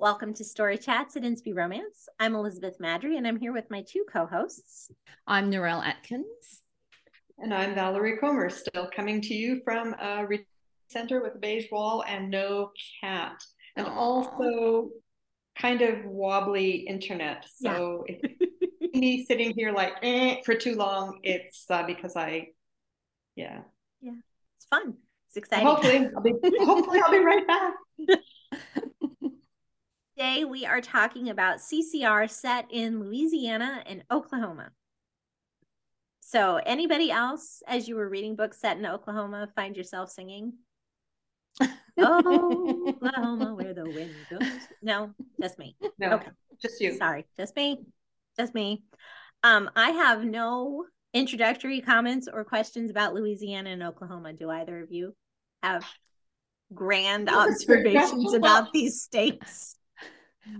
Welcome to Story Chats at Inspy Romance. I'm Elizabeth Maddrey, and I'm here with my two co-hosts. I'm Narelle Atkins. And I'm Valerie Comer, still coming to you from a center with a beige wall and no cat. And Aww. also kind of wobbly internet. So yeah. if me sitting here like eh, for too long, it's uh, because I, yeah. Yeah, it's fun. It's exciting. Hopefully, I'll be, hopefully I'll be right back. Today we are talking about CCR set in Louisiana and Oklahoma. So, anybody else, as you were reading books set in Oklahoma, find yourself singing? oh, Oklahoma, where the wind goes. No, just me. No, okay, just you. Sorry, just me. Just me. Um, I have no introductory comments or questions about Louisiana and Oklahoma. Do either of you have grand observations about these states?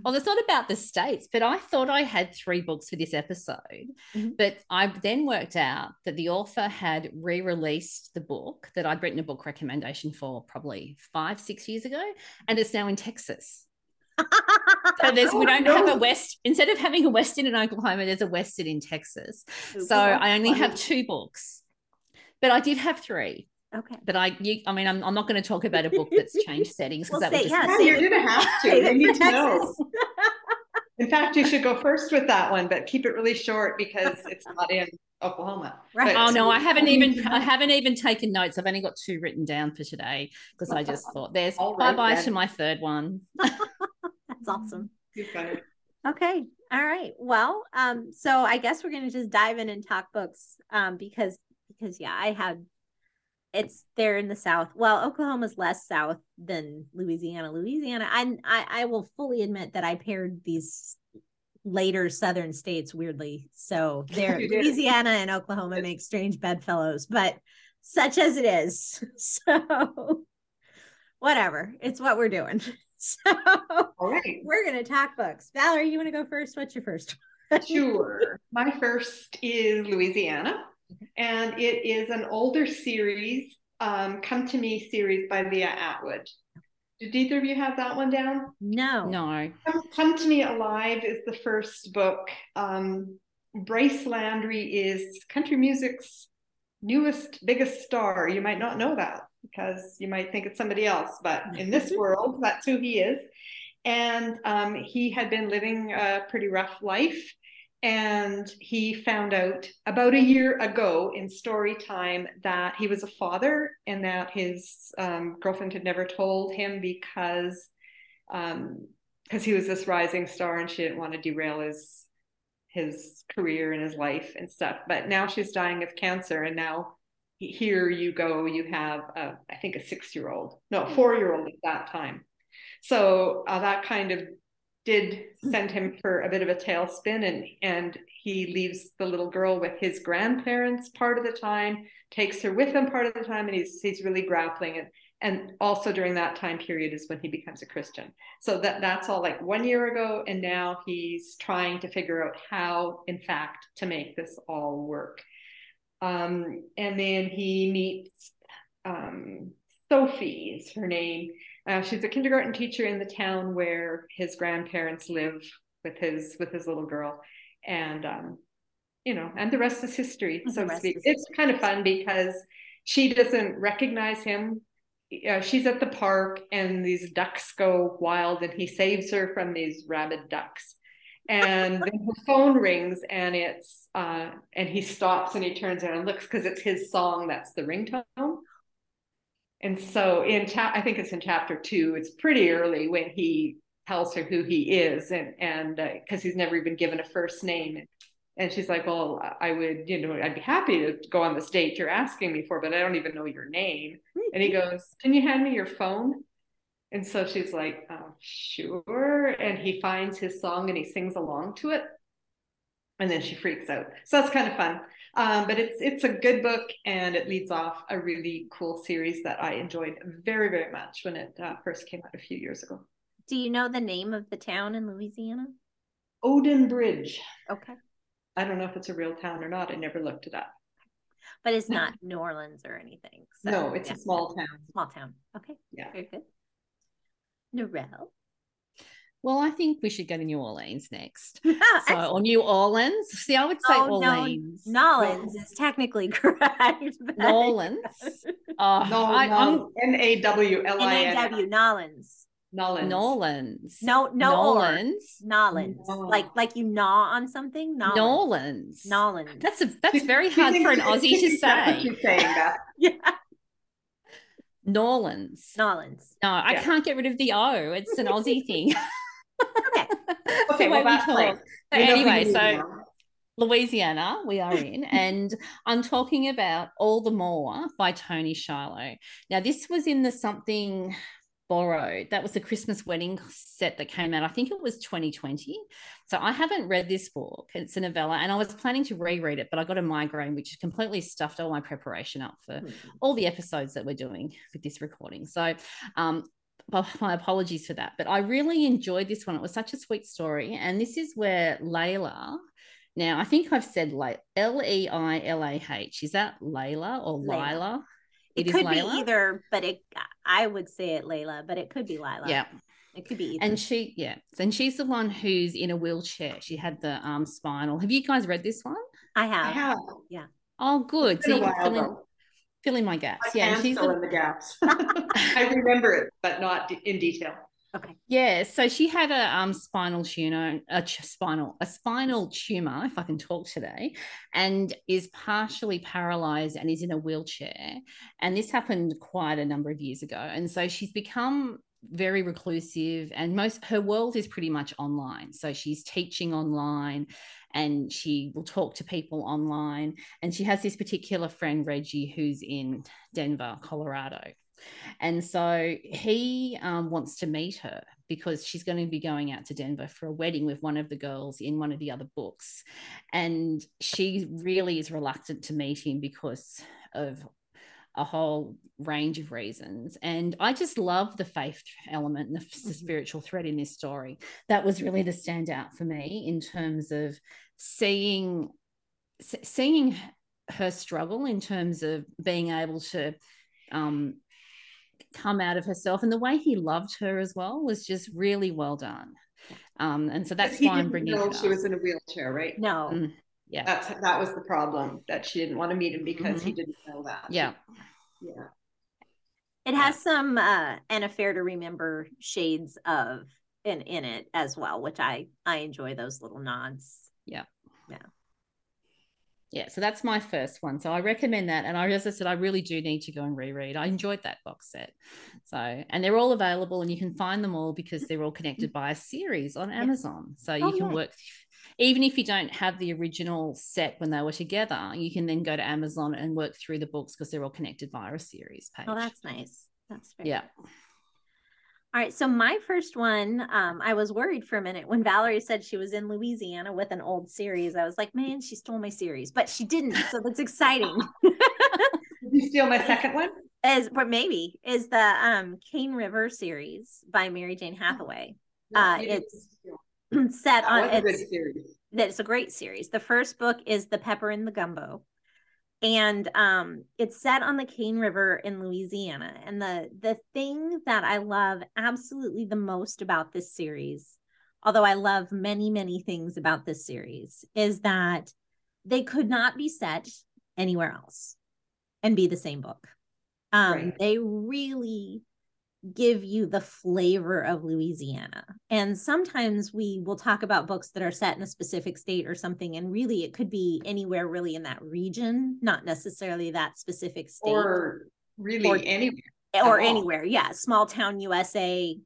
Well, it's not about the states, but I thought I had three books for this episode. Mm-hmm. But I then worked out that the author had re released the book that I'd written a book recommendation for probably five, six years ago, and it's now in Texas. so there's we don't have a west instead of having a western in Oklahoma, there's a western in Texas. So I only have two books, but I did have three. Okay. But I, you, I mean, I'm, I'm not going to talk about a book that's changed settings because well, that would just. Yeah, you're going to have to. You need to know. In fact, you should go first with that one, but keep it really short because it's not in Oklahoma. Right. But, oh no, I haven't even I haven't even taken notes. I've only got two written down for today because I just thought there's bye bye to my third one. That's awesome. Okay. All right. Well, um, so I guess we're gonna just dive in and talk books. Um, because because yeah, I had it's there in the south. Well oklahoma's less south than louisiana. Louisiana I, I i will fully admit that i paired these later southern states weirdly. So there louisiana and oklahoma make strange bedfellows but such as it is so whatever it's what we're doing. So all right. we're gonna talk books. Valerie you want to go first? What's your first sure. My first is louisiana and it is an older series, um, Come to Me series by Leah Atwood. Did either of you have that one down? No. No. Come, Come to Me Alive is the first book. Um, Bryce Landry is country music's newest, biggest star. You might not know that because you might think it's somebody else, but in this world, that's who he is. And um, he had been living a pretty rough life and he found out about a year ago in story time that he was a father and that his um, girlfriend had never told him because um, because he was this rising star and she didn't want to derail his his career and his life and stuff. But now she's dying of cancer and now here you go you have a, I think a six year old no four year old at that time. So uh, that kind of did send him for a bit of a tailspin and and he leaves the little girl with his grandparents part of the time takes her with him part of the time and he's he's really grappling and and also during that time period is when he becomes a christian. So that that's all like one year ago and now he's trying to figure out how in fact to make this all work. Um, and then he meets um, sophie is her name uh, she's a kindergarten teacher in the town where his grandparents live with his with his little girl, and um, you know, and the rest is history, so to speak. It's kind of fun because she doesn't recognize him. Uh, she's at the park, and these ducks go wild, and he saves her from these rabid ducks. And then her phone rings, and it's uh, and he stops and he turns around and looks because it's his song that's the ringtone. And so in cha- I think it's in chapter two, it's pretty early when he tells her who he is and and because uh, he's never even given a first name. And she's like, Well, I would, you know, I'd be happy to go on the date you're asking me for, but I don't even know your name. And he goes, Can you hand me your phone? And so she's like, oh, Sure. And he finds his song and he sings along to it. And then she freaks out. So that's kind of fun. Um, but it's it's a good book and it leads off a really cool series that I enjoyed very very much when it uh, first came out a few years ago. Do you know the name of the town in Louisiana? Odin Bridge. Okay. I don't know if it's a real town or not. I never looked it up. But it's not New Orleans or anything. So, no, it's yeah. a small town. Small town. Okay. Yeah. Very good. Narelle. Well, I think we should go to New Orleans next. so, or New Orleans. See, I would say oh, Orleans. No, Nolans is technically correct. Nolans. Oh, no, I, no. N A W L I N. N A W Nolans. Nolans. Nolans. No, no. Nolans. Nolans. Like like you gnaw on something. Nolans. Nolans. That's a that's very hard for an Aussie to say. saying that. yeah. Nolans. Nolans. No, I yeah. can't get rid of the O. It's an Aussie thing. Okay. okay. Well, that's so anyway, so Louisiana, we are in, and I'm talking about All the Moore by Toni Shiloh. Now, this was in the something borrowed. That was the Christmas wedding set that came out. I think it was 2020. So I haven't read this book. It's a novella, and I was planning to reread it, but I got a migraine, which completely stuffed all my preparation up for mm. all the episodes that we're doing with this recording. So um, my apologies for that. But I really enjoyed this one. It was such a sweet story. And this is where Layla, now I think I've said L E I L A H. Is that Layla or Layla? Lila? It, it could be either, but it I would say it Layla, but it could be Lila. Yeah. It could be either. And she, yeah. And she's the one who's in a wheelchair. She had the um spinal. Have you guys read this one? I have. I have. Yeah. Oh, good. So you can fill in, fill in my gaps. I yeah. she's fill in the gaps. I remember it, but not in detail. Okay. Yeah. So she had a um, spinal tumor, a ch- spinal, a spinal tumor, if I can talk today, and is partially paralyzed and is in a wheelchair. And this happened quite a number of years ago. And so she's become very reclusive and most her world is pretty much online so she's teaching online and she will talk to people online and she has this particular friend reggie who's in denver colorado and so he um, wants to meet her because she's going to be going out to Denver for a wedding with one of the girls in one of the other books. And she really is reluctant to meet him because of a whole range of reasons. And I just love the faith element and the, mm-hmm. spiritual thread in this story. That was really the standout for me in terms of seeing seeing her struggle in terms of being able to um, come out of herself and the way he loved her as well was just really well done. Um, and so that's why i'm bringing know she was in a wheelchair right? No. Mm, yeah. That's that was the problem that she didn't want to meet him because mm-hmm. he didn't know that. Yeah. Yeah. It has some uh and affair to remember shades of in in it as well which i i enjoy those little nods. Yeah yeah so that's my first one. So I recommend that. And I, as I said, I really do need to go and reread. I enjoyed that box set. So, and they're all available and you can find them all because they're all connected by a series on Amazon. So you oh, can work, even if you don't have the original set when they were together, you can then go to Amazon and work through the books because they're all connected via a series oh, page. Oh, that's nice. That's very yeah. All right. So my first one, um, I was worried for a minute when Valerie said she was in Louisiana with an old series. I was like, man, she stole my series, but she didn't. So that's exciting. Did you steal my second one? Is but maybe is the um Cane River series by Mary Jane Hathaway. uh, it's set on it's, it's a great series. The first book is The Pepper in the Gumbo and um, it's set on the Cane River in Louisiana. And the the thing that I love absolutely the most about this series, although I love many many things about this series, is that they could not be set anywhere else and be the same book. Um, right. They really give you the flavor of Louisiana. And sometimes we will talk about books that are set in a specific state or something, and really it could be anywhere really in that region, not necessarily that specific state. Or really or, anywhere. Or anywhere. Yeah. Small town USA,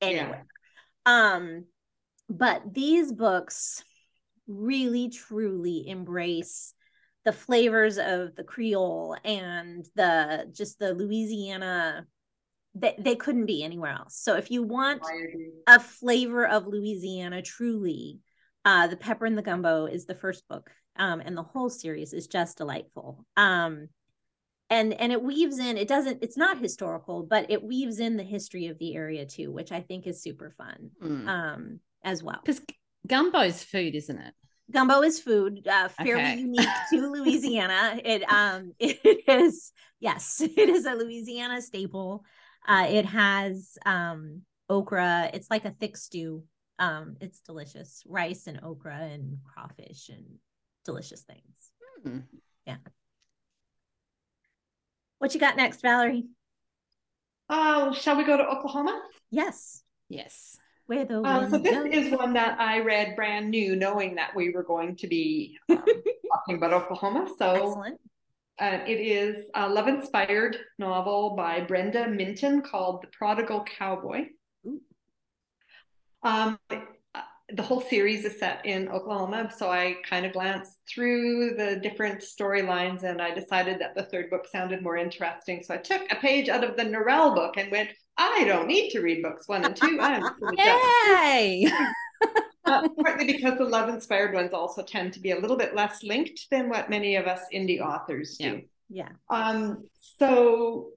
anywhere. Yeah. Um, but these books really truly embrace the flavors of the Creole and the just the Louisiana they, they couldn't be anywhere else. So if you want a flavor of Louisiana truly, uh, The Pepper in the Gumbo is the first book. Um, and the whole series is just delightful. Um, and and it weaves in, it doesn't, it's not historical, but it weaves in the history of the area too, which I think is super fun mm. um, as well. Because gumbo's food, isn't it? gumbo is food uh, fairly okay. unique to louisiana it um it is yes it is a louisiana staple uh, it has um, okra. It's like a thick stew. Um, it's delicious. Rice and okra and crawfish and delicious things. Hmm. Yeah. What you got next, Valerie? Oh, shall we go to Oklahoma? Yes. Yes. Where the uh, so this is one that I read brand new, knowing that we were going to be um, talking about Oklahoma. So uh, it is a love inspired novel by Brenda Minton called The Prodigal Cowboy. Um, the whole series is set in Oklahoma. So I kind of glanced through the different storylines and I decided that the third book sounded more interesting. So I took a page out of the Narelle book and went, I don't need to read books one and two. I'm Yay! uh, partly because the love inspired ones also tend to be a little bit less linked than what many of us indie authors do. Yeah. yeah. Um, so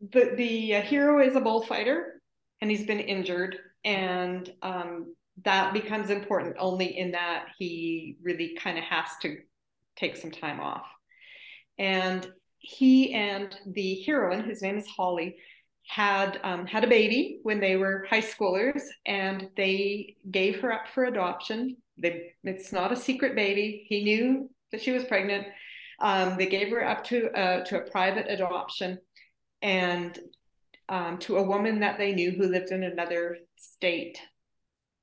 the the uh, hero is a bullfighter and he's been injured and um, that becomes important only in that he really kind of has to take some time off. And he and the heroine, whose name is Holly, had um, had a baby when they were high schoolers, and they gave her up for adoption. They, it's not a secret baby. He knew that she was pregnant. Um, they gave her up to uh, to a private adoption, and um, to a woman that they knew who lived in another state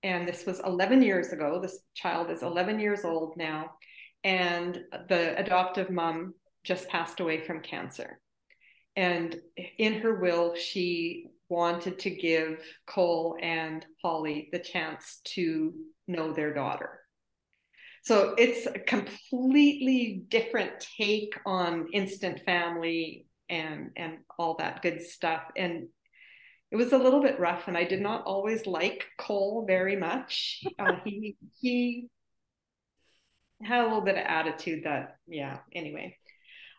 and this was 11 years ago. This child is 11 years old now, and the adoptive mom just passed away from cancer. And in her will, she wanted to give Cole and Holly the chance to know their daughter. So it's a completely different take on instant family and and all that good stuff. And it was a little bit rough and I did not always like Cole very much. Uh, he he had a little bit of attitude that yeah anyway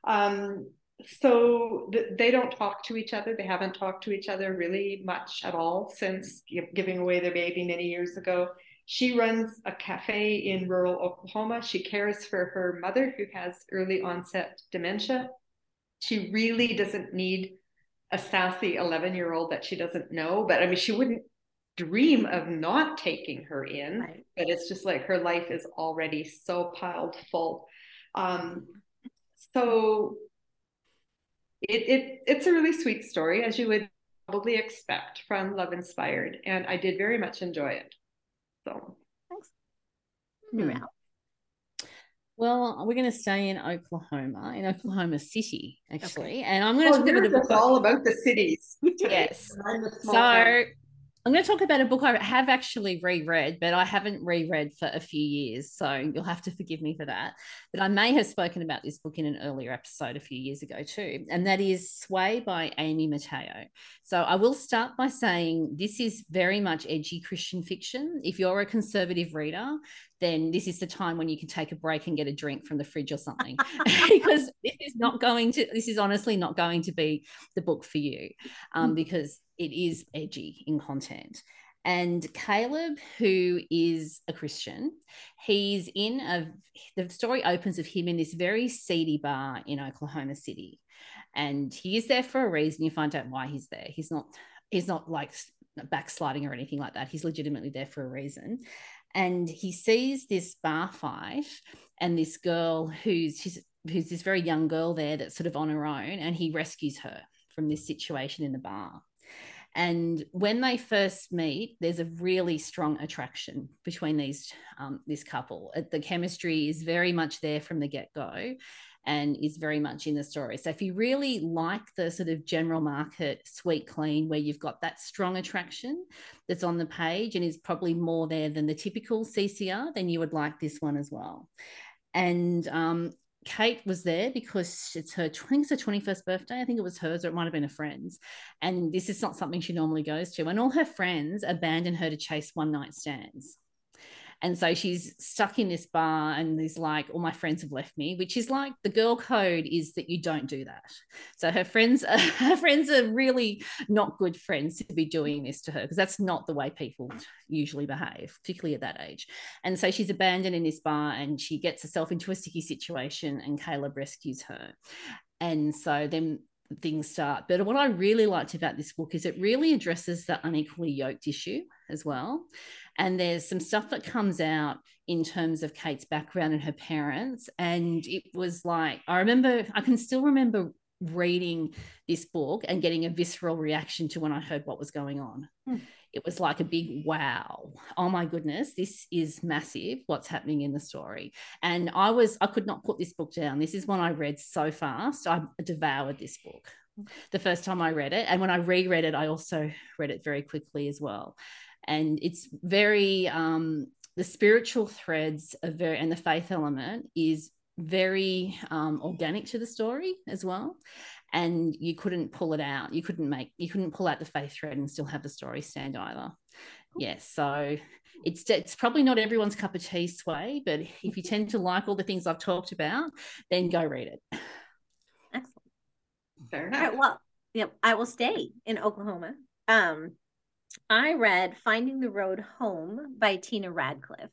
um, so th- they don't talk to each other. They haven't talked to each other really much at all since giving away their baby many years ago. She runs a cafe in rural oklahoma. She cares for her mother who has early onset dementia. She really doesn't need a sassy 11 year old that she doesn't know but i mean she wouldn't dream of not taking her in right. but it's just like her life is already so piled full. Um, so it, it it's a really sweet story as you would probably expect from love inspired and i did very much enjoy it so thanks hmm. Well, we're going to stay in Oklahoma, in Oklahoma City, actually, okay. and I'm going to oh, talk about all about the cities. yes. so I'm going to talk about a book I have actually reread, but I haven't reread for a few years. So you'll have to forgive me for that. But I may have spoken about this book in an earlier episode a few years ago too. And that is Sway by Amy Matayo. So I will start by saying this is very much edgy Christian fiction. If you're a conservative reader, then this is the time when you can take a break and get a drink from the fridge or something because this is not going to this is honestly not going to be the book for you um, mm. because it is edgy in content and Caleb, who is a Christian, he's in a the story opens of him in this very seedy bar in Oklahoma City. And he is there for a reason. You find out why he's there. He's not, he's not like backsliding or anything like that. He's legitimately there for a reason and he sees this bar fight and this girl who's who's this very young girl there that's sort of on her own and he rescues her from this situation in the bar and when they first meet there's a really strong attraction between these um, this couple the chemistry is very much there from the get-go and is very much in the story. So if you really like the sort of general market sweet clean where you've got that strong attraction that's on the page and is probably more there than the typical CCR, then you would like this one as well. And um, Kate was there because it's her, I think it's her 21st birthday. I think it was hers, or it might have been a friend's. And this is not something she normally goes to. And all her friends abandon her to chase one night stands. And so she's stuck in this bar and there's like, all my friends have left me, which is like the girl code is that you don't do that. So her friends, are, her friends are really not good friends to be doing this to her because that's not the way people usually behave, particularly at that age. And so she's abandoned in this bar and she gets herself into a sticky situation and Caleb rescues her. And so then things start. But what I really liked about this book is it really addresses the unequally yoked issue as well. And there's some stuff that comes out in terms of Kate's background and her parents. And it was like, I remember, I can still remember reading this book and getting a visceral reaction to when I heard what was going on. Mm. It was like a big wow. Oh my goodness, this is massive what's happening in the story. And I was, I could not put this book down. This is one I read so fast. I devoured this book the first time I read it. And when I reread it, I also read it very quickly as well. And it's very, um, the spiritual threads are very, and the faith element is very um, organic to the story as well. And you couldn't pull it out. You couldn't make you couldn't pull out the faith thread and still have the story stand either. Yes so it's it's probably not everyone's cup of tea sway but if you tend to like all the things i've talked about then go read it. Excellent. Fair enough right, well yep i will stay in oklahoma. Um i read finding the road home by tina radcliffe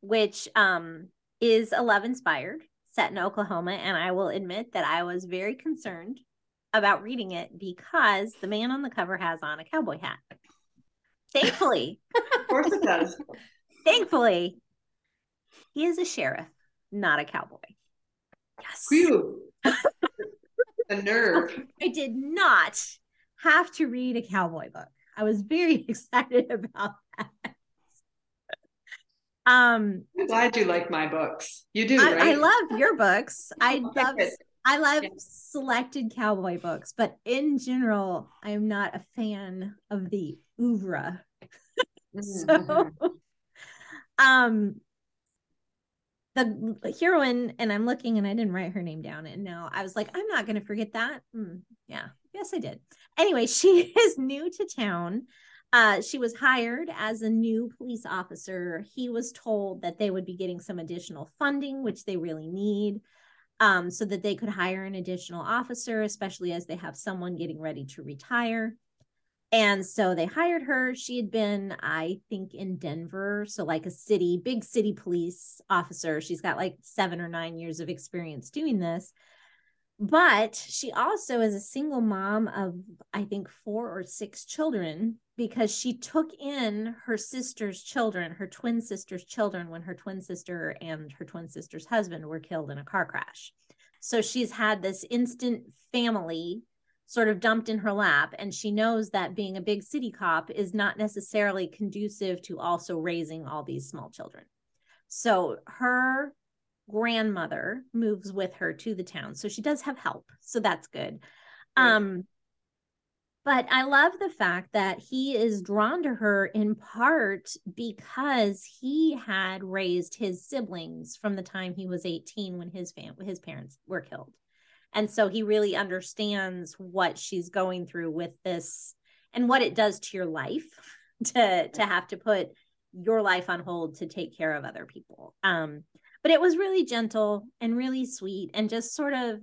which um is a love inspired set in Oklahoma. And I will admit that I was very concerned about reading it because the man on the cover has on a cowboy hat. Thankfully, of course it does. Thankfully, he is a sheriff, not a cowboy. Yes. Phew. the nerve. I did not have to read a cowboy book. I was very excited about that. Um, I'm glad you like my books. You do, I, right? I love your books. I love I love selected cowboy books, but in general, I'm not a fan of the oeuvre. Mm-hmm. so, um, the heroine, and I'm looking, and I didn't write her name down, and now I was like, I'm not going to forget that. Mm, yeah, yes, I did. Anyway, she is new to town. Uh, she was hired as a new police officer. He was told that they would be getting some additional funding, which they really need, um, so that they could hire an additional officer, especially as they have someone getting ready to retire. And so they hired her. She had been, I think, in Denver. So, like a city, big city police officer. She's got like seven or nine years of experience doing this. But she also is a single mom of, I think, four or six children because she took in her sister's children, her twin sister's children, when her twin sister and her twin sister's husband were killed in a car crash. So she's had this instant family sort of dumped in her lap. And she knows that being a big city cop is not necessarily conducive to also raising all these small children. So her grandmother moves with her to the town. So she does have help. So that's good. Right. Um but I love the fact that he is drawn to her in part because he had raised his siblings from the time he was 18 when his fam- his parents were killed. And so he really understands what she's going through with this and what it does to your life to to have to put your life on hold to take care of other people. Um but it was really gentle and really sweet and just sort of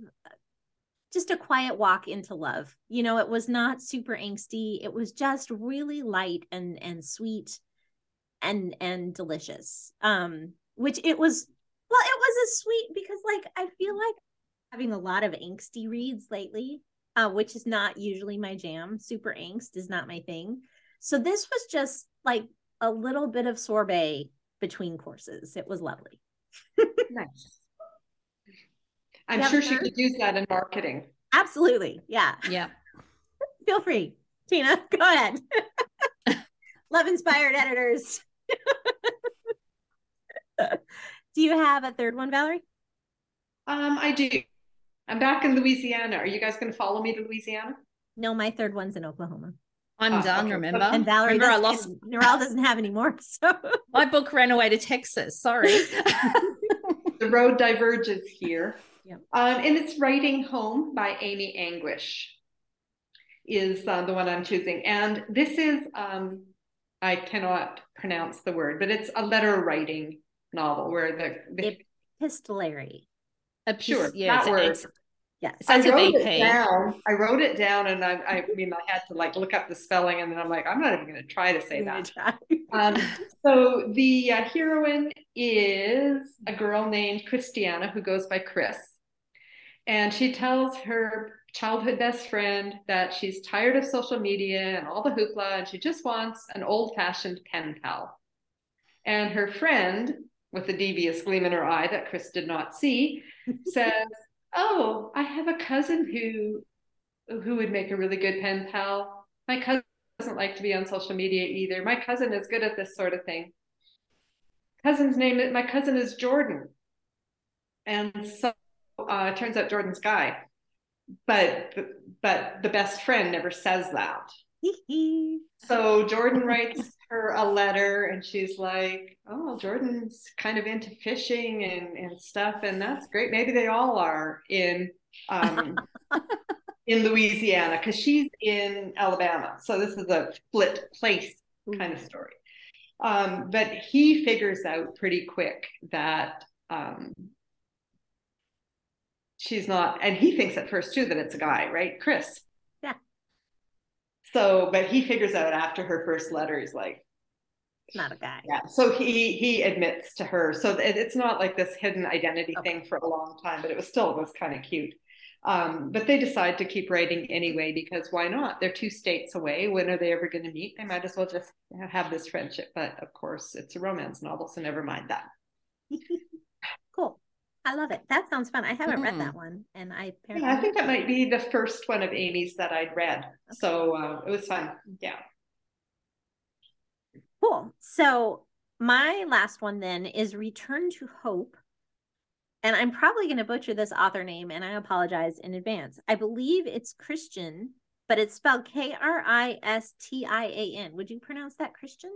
just a quiet walk into love. You know it was not super angsty. It was just really light and and sweet and and delicious. Um which it was well it was a sweet because like i feel like having a lot of angsty reads lately uh, which is not usually my jam. Super angst is not my thing. So this was just like a little bit of sorbet between courses. It was lovely nice. I'm sure she could use that in marketing. Absolutely. Yeah. Yeah. Feel free. Tina, go ahead. Love inspired editors. do you have a third one, Valerie? Um, I do. I'm back in Louisiana. Are you guys going to follow me to Louisiana? No, my third one's in Oklahoma. I'm oh, done. Okay. Remember, and Valerie, remember I lost. Narelle doesn't have any more. So my book ran away to Texas. Sorry. the road diverges here. Yeah. Um, and it's Writing Home by Amy Anguish is uh, the one I'm choosing. And this is, um, I cannot pronounce the word, but it's a letter writing novel where the, the epistolary. Epist- sure, yeah, that word. Yes. I wrote it down. I wrote it down and I, I mean, I had to like look up the spelling and then I'm like, I'm not even going to try to say that. um, so the uh, heroine is a girl named Christiana who goes by Chris. And she tells her childhood best friend that she's tired of social media and all the hoopla and she just wants an old fashioned pen pal. And her friend, with the devious gleam in her eye that Chris did not see, says, Oh, I have a cousin who who would make a really good pen pal. My cousin doesn't like to be on social media either. My cousin is good at this sort of thing. Cousin's name, my cousin is Jordan. And so uh, it turns out Jordan's guy. But but the best friend never says that. so Jordan writes her a letter and she's like, Oh, Jordan's kind of into fishing and, and stuff, and that's great. Maybe they all are in um in Louisiana because she's in Alabama. So this is a split place kind of story. Um, but he figures out pretty quick that um, she's not, and he thinks at first too that it's a guy, right? Chris. Yeah. So, but he figures out after her first letter, he's like, not a guy. Yeah. So he he admits to her. So it, it's not like this hidden identity okay. thing for a long time, but it was still it was kind of cute. Um, but they decide to keep writing anyway because why not? They're two states away. When are they ever going to meet? They might as well just have this friendship. But of course, it's a romance novel, so never mind that. cool. I love it. That sounds fun. I haven't mm. read that one, and I yeah, I think that might be the first one of Amy's that I'd read. Okay. So uh, it was fun. Yeah. Cool. So my last one then is Return to Hope and I'm probably going to butcher this author name, and I apologize in advance. I believe it's Christian, but it's spelled K R I S T I A N. Would you pronounce that Christian?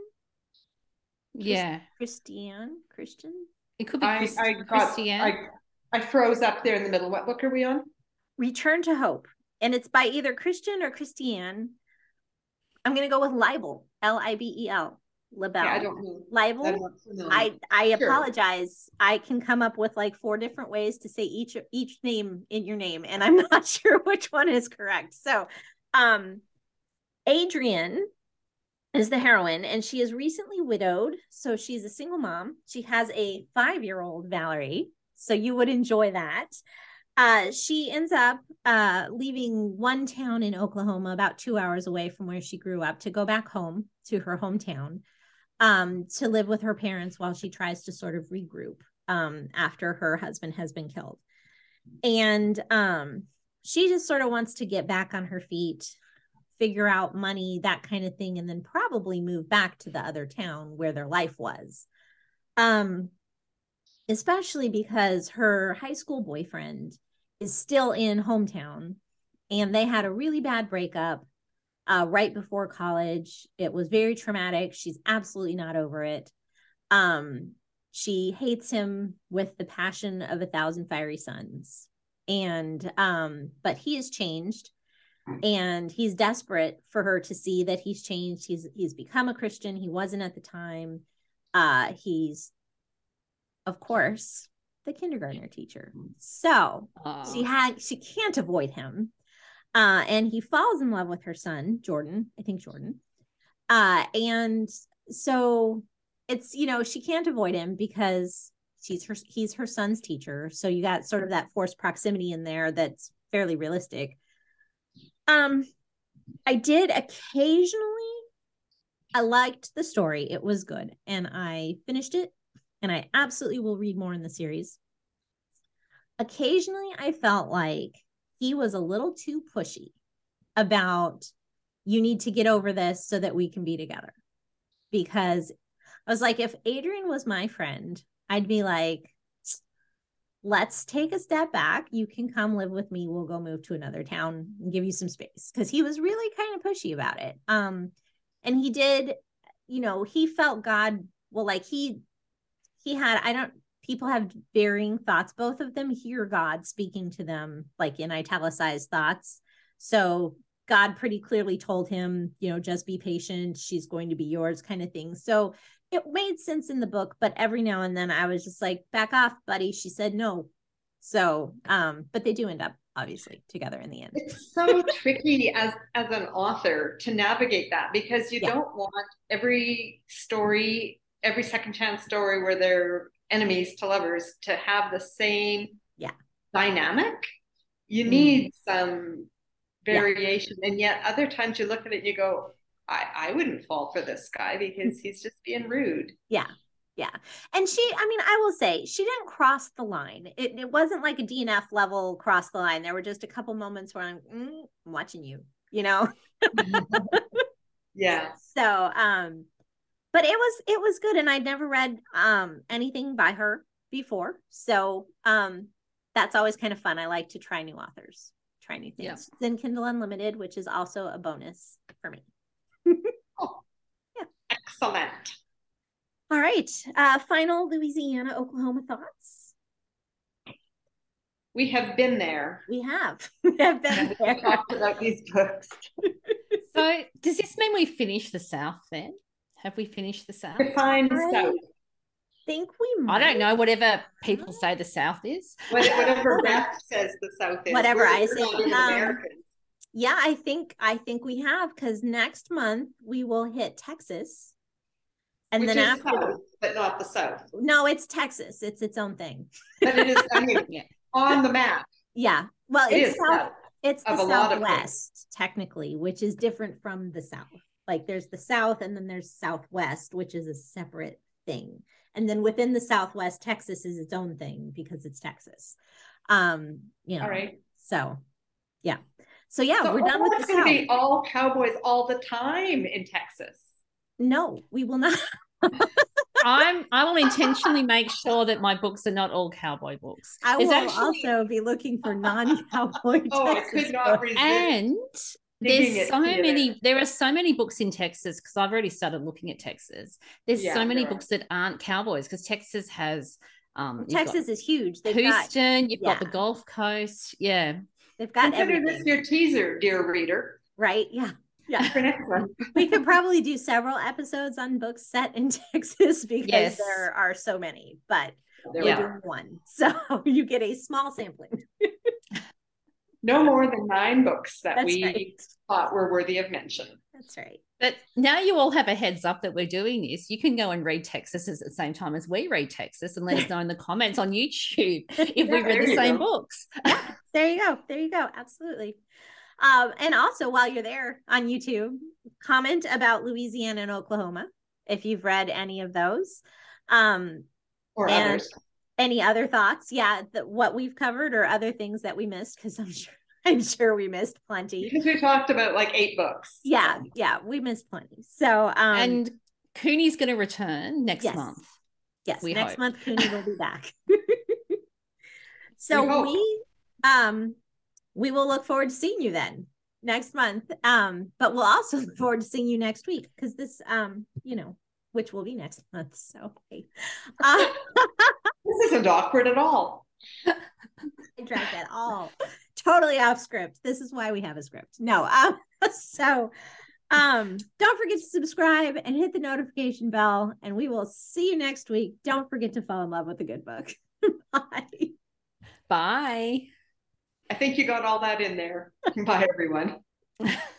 Yeah. Christian? Christian? It could be Christ- I, I Christian. I, I froze up there in the middle. What book are we on? Return to Hope. And it's by either Christian or Christiane. I'm going to go with Libel, L I B E L. Libel. Yeah, I don't know. Libel. I I sure. apologize. I can come up with like four different ways to say each each name in your name, and I'm not sure which one is correct. So, um, Adrian is the heroine, and she is recently widowed. So she's a single mom. She has a five year old Valerie. So you would enjoy that. Uh, she ends up uh, leaving one town in Oklahoma, about two hours away from where she grew up, to go back home to her hometown um, to live with her parents while she tries to sort of regroup um, after her husband has been killed. And um, she just sort of wants to get back on her feet, figure out money, that kind of thing, and then probably move back to the other town where their life was. Um, especially because her high school boyfriend is still in hometown and they had a really bad breakup uh, right before college. It was very traumatic. She's absolutely not over it. Um, she hates him with the passion of a thousand fiery suns. And um, but he has changed and he's desperate for her to see that he's changed. He's he's become a Christian. He wasn't at the time. Uh, he's of course the kindergartner teacher. So she had she can't avoid him. Uh, and he falls in love with her son, Jordan. I think Jordan. Uh, and so it's, you know, she can't avoid him because she's her he's her son's teacher. So you got sort of that forced proximity in there that's fairly realistic. Um, I did occasionally I liked the story. It was good. And I finished it and I absolutely will read more in the series. Occasionally I felt like he was a little too pushy about you need to get over this so that we can be together. Because I was like, if Adrian was my friend, I'd be like, let's take a step back. You can come live with me. We'll go move to another town and give you some space. Cause he was really kind of pushy about it. Um, and he did, you know, he felt God, well, like he he had, I don't people have varying thoughts. Both of them hear God speaking to them, like in italicized thoughts. So God pretty clearly told him, you know, just be patient. She's going to be yours, kind of thing. So it made sense in the book, but every now and then I was just like, back off, buddy. She said no. So, um, but they do end up obviously together in the end. It's so tricky as as an author to navigate that because you yeah. don't want every story, every second chance story where they're enemies to lovers to have the same yeah dynamic you mm. need some variation. Yeah. And yet other times you look at it and you go, I, I wouldn't fall for this guy because he's just being rude. Yeah. Yeah. And she, I mean, I will say she didn't cross the line. It, it wasn't like a DNF level cross the line. There were just a couple moments where I'm, mm, I'm watching you, you know? yeah. So, um, but it was, it was good. And I'd never read, um, anything by her before. So, um, that's always kind of fun. I like to try new authors, try new things. Yeah. Then Kindle Unlimited, which is also a bonus for me. oh, yeah. Excellent. All right. Uh, final Louisiana, Oklahoma thoughts. We have been there. We have. We have been there. these books. so, does this mean we finish the South then? Have we finished the South? Define South think we might. I don't know. Whatever people say the South is. Whatever Beth says the South is. Whatever we're, I say. Um, yeah, I think I think we have because next month we will hit Texas. And Which then after, south, but not the South. No, it's Texas. It's its own thing. But it is. I mean, yeah. on the map. Yeah. Well, it it's south. south it's the Southwest technically, which is different from the South. Like there's the South, and then there's Southwest, which is a separate thing. And then within the southwest texas is its own thing because it's texas. Um you know all right so yeah. So yeah so we're done with the going to be all cowboys all the time in texas. No we will not. I'm I will intentionally make sure that my books are not all cowboy books. I There's will actually... also be looking for non-cowboy. oh, I could not resist. And there's so many there are so many books in texas because i've already started looking at texas. There's yeah, so many books that aren't cowboys because texas has um texas is huge. They've houston got, you've yeah. got the gulf coast yeah. They've got consider everything. this your teaser dear reader. Right yeah yeah. For next one. We could probably do several episodes on books set in texas because yes. there are so many but there we're doing one. So you get a small sampling no more than nine books that That's we right. thought were worthy of mention. That's right. But now you all have a heads up that we're doing this. You can go and read Texas at the same time as we read Texas and let us know in the comments on YouTube if yeah, we read the same go. books. yeah, there you go. There you go. Absolutely. Um, and also, while you're there on YouTube, comment about Louisiana and Oklahoma if you've read any of those. Um, or others any other thoughts? Yeah the, what we've covered or other things that we missed? Because i'm sure i'm sure we missed plenty. Because we talked about like eight books. Yeah yeah we missed plenty. So um and cooney's going to return next yes. month. Yes we next hope. month cooney will be back. So we, we um we will look forward to seeing you then next month. Um but we'll also look forward to seeing you next week because this um you know which will be next month so hey. uh, this isn't awkward at all. I dragged that all totally off script. This is why we have a script. No, um, so um, don't forget to subscribe and hit the notification bell, and we will see you next week. Don't forget to fall in love with a good book. Bye. Bye. I think you got all that in there. Bye, everyone.